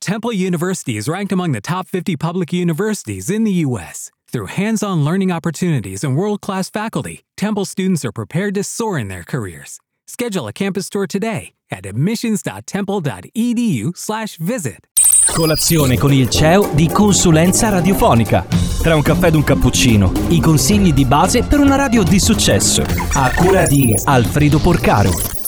Temple University is ranked among the top 50 public universities in the U.S. Through hands on learning opportunities and world class faculty, Temple students are prepared to soar in their careers. Schedule a campus tour today at admissions.temple.edu/slash visit. Colazione con il CEO di consulenza radiofonica. Tra un caffè ed un cappuccino, i consigli di base per una radio di successo. A cura di Alfredo Porcaro.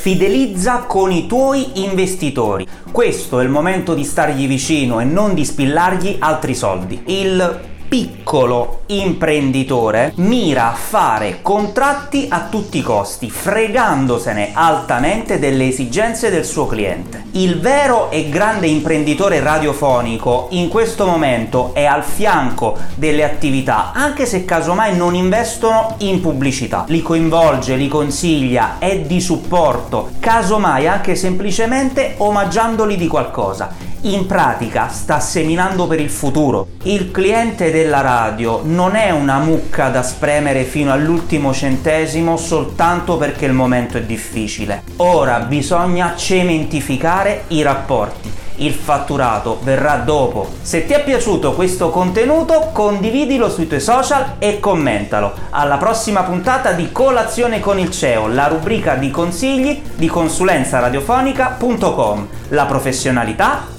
Fidelizza con i tuoi investitori. Questo è il momento di stargli vicino e non di spillargli altri soldi. Il piccolo imprenditore mira a fare contratti a tutti i costi, fregandosene altamente delle esigenze del suo cliente. Il vero e grande imprenditore radiofonico in questo momento è al fianco delle attività, anche se casomai non investono in pubblicità. Li coinvolge, li consiglia, è di supporto, casomai anche semplicemente omaggiandoli di qualcosa in pratica sta seminando per il futuro. Il cliente della radio non è una mucca da spremere fino all'ultimo centesimo soltanto perché il momento è difficile. Ora bisogna cementificare i rapporti. Il fatturato verrà dopo. Se ti è piaciuto questo contenuto, condividilo sui tuoi social e commentalo. Alla prossima puntata di Colazione con il CEO, la rubrica di consigli di consulenzradiofonica.com. La professionalità